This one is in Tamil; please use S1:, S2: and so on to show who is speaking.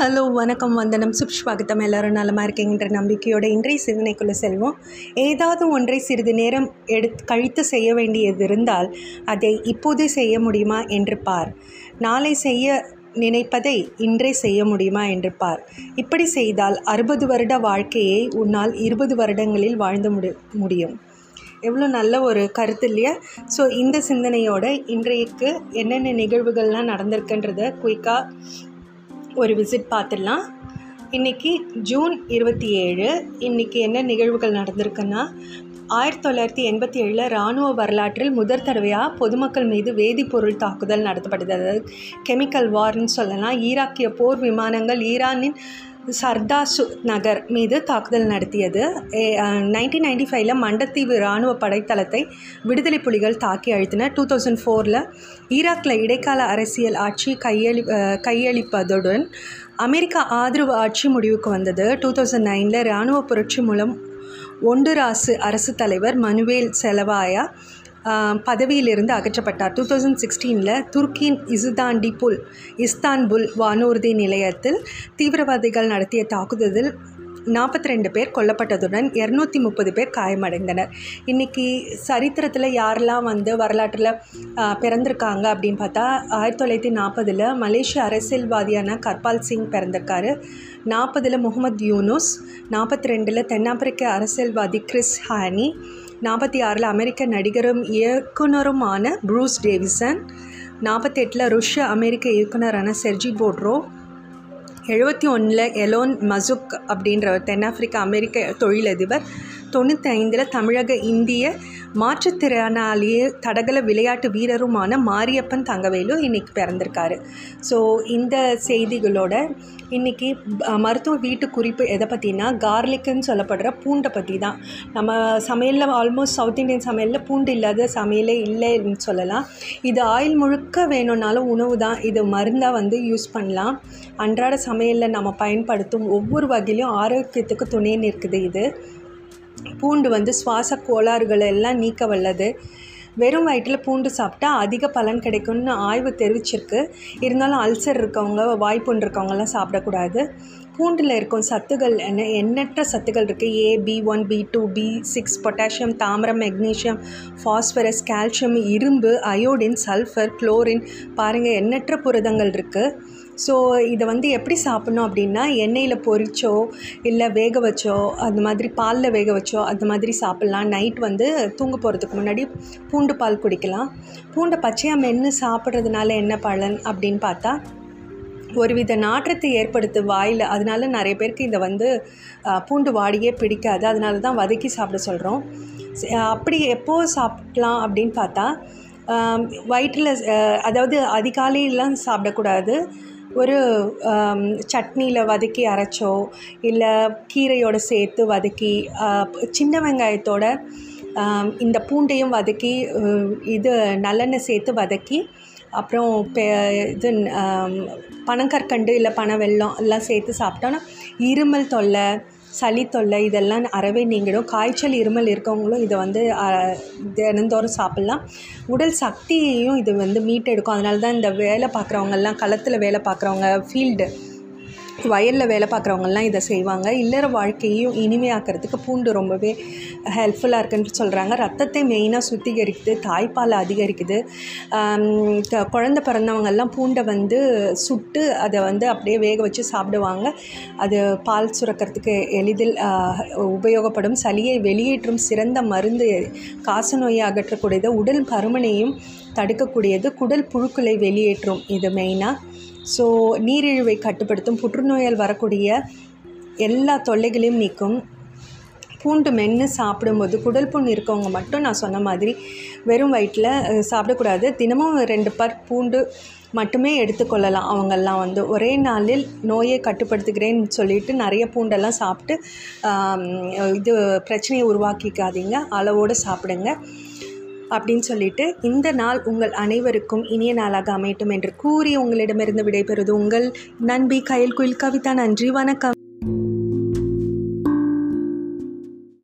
S1: ஹலோ வணக்கம். வந்தனம். சுப்ஸ்வாகத்தம். எல்லோரும் நலமாக இருக்கீங்கன்ற நம்பிக்கையோட இன்றைய சிந்தனைக்குள்ளே செல்வோம். ஏதாவது ஒன்றை சிறிது நேரம் எடுத்து கழித்து செய்ய வேண்டியது இருந்தால் அதை இப்போதே செய்ய முடியுமா என்று பார். நாளை செய்ய நினைப்பதை இன்றே செய்ய முடியுமா என்று பார். இப்படி செய்தால் அறுபது வருட வாழ்க்கையை உன்னால் இருபது வருடங்களில் வாழ்ந்து முடி முடியும். எவ்வளோ நல்ல ஒரு கருத்து இல்லையா? ஸோ இந்த சிந்தனையோட இன்றைக்கு என்னென்ன நிகழ்வுகள்லாம் நடந்திருக்குன்றத குயிக்காக ஒரு விசிட் பார்த்துடலாம். இன்றைக்கி ஜூன் இருபத்தி ஏழு. இன்றைக்கி என்ன நிகழ்வுகள் நடந்திருக்குன்னா ஆயிரத்தி தொள்ளாயிரத்தி எண்பத்தி ஏழில் இராணுவ வரலாற்றில் முதற் தடவையாக பொதுமக்கள் மீது வேதிப்பொருள் தாக்குதல் நடத்தப்பட்டது. அதாவது கெமிக்கல் வார்னு சொல்லலாம். ஈராக்கிய போர் விமானங்கள் ஈரானின் சர்தாசு நகர் மீது தாக்குதல் நடத்தியது. நைன்டீன் நைன்டி ஃபைவ்ல மண்டத்தீவு இராணுவ படைத்தளத்தை விடுதலை புலிகள் தாக்கி அழித்தன. டூ தௌசண்ட் ஃபோரில் ஈராக்கில் இடைக்கால அரசியல் ஆட்சி கையளி கையளிப்பதுடன் அமெரிக்கா ஆதரவு ஆட்சி முடிவுக்கு வந்தது. டூ தௌசண்ட் நைனில் இராணுவ புரட்சி மூலம் ஒண்டுராசு அரசு தலைவர் மனுவேல் செலவாயா பதவியிலிருந்து அகற்றப்பட்டார். டூ தௌசண்ட் சிக்ஸ்டீனில் துருக்கியின் இசுதாண்டிபுல் இஸ்தான்புல் வானூர்தி நிலையத்தில் தீவிரவாதிகள் நடத்திய தாக்குதலில் நாற்பத்தி ரெண்டு பேர் கொல்லப்பட்டதுடன் இரநூத்தி முப்பது பேர் காயமடைந்தனர். இன்றைக்கி சரித்திரத்தில் யாரெல்லாம் வந்து வரலாற்றில் பிறந்திருக்காங்க அப்படின்னு பார்த்தா ஆயிரத்தி தொள்ளாயிரத்தி நாற்பதில் மலேசிய அரசியல்வாதியான கர்பால் சிங் பிறந்திருக்காரு. நாற்பதில் முகமது யூனுஸ் நாற்பத்தி ரெண்டில் தென்னாப்பிரிக்க அரசியல்வாதி கிறிஸ் ஹானி நாற்பத்தி ஆறில் அமெரிக்க நடிகரும் இயக்குனருமான ப்ரூஸ் டேவிசன் நாற்பத்தெட்டில் ருஷ்ய அமெரிக்க இயக்குனரான செர்ஜி போட்ரோ எழுபத்தி ஒன்றில் எலோன் மசுக் அப்படின்ற தென்னாப்பிரிக்க அமெரிக்க தொழிலதிபர் தொண்ணூற்றி ஐந்தில் தமிழக இந்திய மாற்றுத்திறனாளியே தடகள விளையாட்டு வீரருமான மாரியப்பன் தங்கவேலு இன்றைக்கி பிறந்திருக்காரு. ஸோ இந்த செய்திகளோட இன்றைக்கி மருத்துவ வீட்டு குறிப்பு எதை பற்றினா கார்லிக்குன்னு சொல்லப்படுற பூண்டை பற்றி தான் நம்ம சமையலில் ஆல்மோஸ்ட் சவுத் இந்தியன் சமையலில் பூண்டு இல்லாத சமையலே இல்லைன்னு சொல்லலாம். இது ஆயில் முழுக்க வேணும்னாலும் உணவு தான் இது மருந்தாக வந்து யூஸ் பண்ணலாம். அன்றாட சமையலில் நம்ம பயன்படுத்தும் ஒவ்வொரு வகையிலும் ஆரோக்கியத்துக்கு துணைன்னு இருக்குது இது. பூண்டு வந்து சுவாச கோளாறுகளை எல்லாம் நீக்க வல்லது. வெறும் வயிற்றில் பூண்டு சாப்பிட்டா அதிக பலன் கிடைக்கும்னு ஆய்வு தெரிவிச்சிருக்கு. இருந்தாலும் அல்சர் இருக்கவங்க வாய்ப்புண் இருக்கவங்கலாம் சாப்பிடக்கூடாது. பூண்டில் இருக்கும் சத்துக்கள் என்ன எண்ணற்ற சத்துக்கள் இருக்குது A B one B two B six potassium தாமிரம் மெக்னீஷியம் ஃபாஸ்பரஸ் கால்சியம் இரும்பு அயோடின் சல்ஃபர் குளோரின் பாருங்கள் எண்ணற்ற புரதங்கள் இருக்குது ஸோ இதை வந்து எப்படி சாப்பிட்ணும் அப்படின்னா எண்ணெயில் பொரிச்சோ இல்லை வேக வச்சோ அந்த மாதிரி பாலில் வேக வச்சோ அந்த மாதிரி சாப்பிட்லாம். நைட் வந்து தூங்க போகிறதுக்கு முன்னாடி பூண்டு பால் குடிக்கலாம். பூண்டை பச்சையாக மென்று சாப்பிட்றதுனால என்ன பலன் அப்படின்னு பார்த்தா ஒருவித நாற்றத்தை ஏற்படுத்து வாயில் அதனால நிறைய பேருக்கு இதை வந்து பூண்டு வாடியே பிடிக்காது. அதனால தான் வதக்கி சாப்பிட சொல்கிறோம் அப்படி எப்போது சாப்பிட்லாம் அப்படின்னு பார்த்தா வயிற்றில் அதாவது அதிகாலையெல்லாம் சாப்பிடக்கூடாது. ஒரு சட்னியில் வதக்கி அரைச்சோ இல்லை கீரையோடு சேர்த்து வதக்கி சின்ன வெங்காயத்தோட இந்த பூண்டையும் வதக்கி இது நல்லெண்ணெய் சேர்த்து வதக்கி அப்புறம் பெ இது பனங்கற்கண்டு இல்லை பனை வெல்லம் எல்லாம் சேர்த்து சாப்பிட்டோன்னா இருமல் தொல்லை சளி தொல்லை இதெல்லாம் அறவே நீங்கிடும். காய்ச்சல் இருமல் இருக்கவங்களும் இதை வந்து தினந்தோறும் சாப்பிட்லாம். உடல் சக்தியையும் இது வந்து மீட்டெடுக்கும். அதனால தான் இந்த வேலை பார்க்குறவங்கெல்லாம் களத்தில் வேலை பார்க்குறவங்க ஃபீல்டு வயலில் வேலை பார்க்குறவங்கெல்லாம் இதை செய்வாங்க. இல்லற வாழ்க்கையும் இனிமையாக்கிறதுக்கு பூண்டு ரொம்பவே ஹெல்ப்ஃபுல்லாக இருக்குன்னு சொல்கிறாங்க ரத்தத்தை மெயினாக சுத்திகரிக்குது தாய்ப்பால் அதிகரிக்குது. குழந்த பிறந்தவங்கெல்லாம் பூண்டை வந்து சுட்டு அதை வந்து அப்படியே வேக வச்சு சாப்பிடுவாங்க. அது பால் சுரக்கிறதுக்கு எளிதில் உபயோகப்படும். சளியை வெளியேற்றும் சிறந்த மருந்து காசநோயை அகற்றக்கூடியது. உடல் பருமனையும் தடுக்கக்கூடியது. குடல் புழுக்களை வெளியேற்றும். இது மெயினாக ஸோ நீரிழிவை கட்டுப்படுத்தும் புற்றுநோயால் வரக்கூடிய எல்லா தொல்லைகளையும் நீக்கும். பூண்டு மென்று சாப்பிடும்போது குடல் புண் இருக்கவங்க மட்டும் நான் சொன்ன மாதிரி வெறும் வயிற்றில் சாப்பிடக்கூடாது. தினமும் ரெண்டு பர் பூண்டு மட்டுமே எடுத்துக்கொள்ளலாம். அவங்கெல்லாம் வந்து ஒரே நாளில் நோயை கட்டுப்படுத்துகிறேன்னு சொல்லிட்டு நிறைய பூண்டெல்லாம் சாப்பிட்டு இது பிரச்சனையை உருவாக்கிக்காதீங்க. அளவோடு சாப்பிடுங்க. அப்படின்னு சொல்லிட்டு இந்த நாள் உங்கள் அனைவருக்கும் இனிய நாளாக அமையட்டும் என்று கூறி உங்களிடமிருந்து விடைபெறுவது உங்கள் நண்பி கயல் குயில் கவிதா நன்றி வணக்கம்.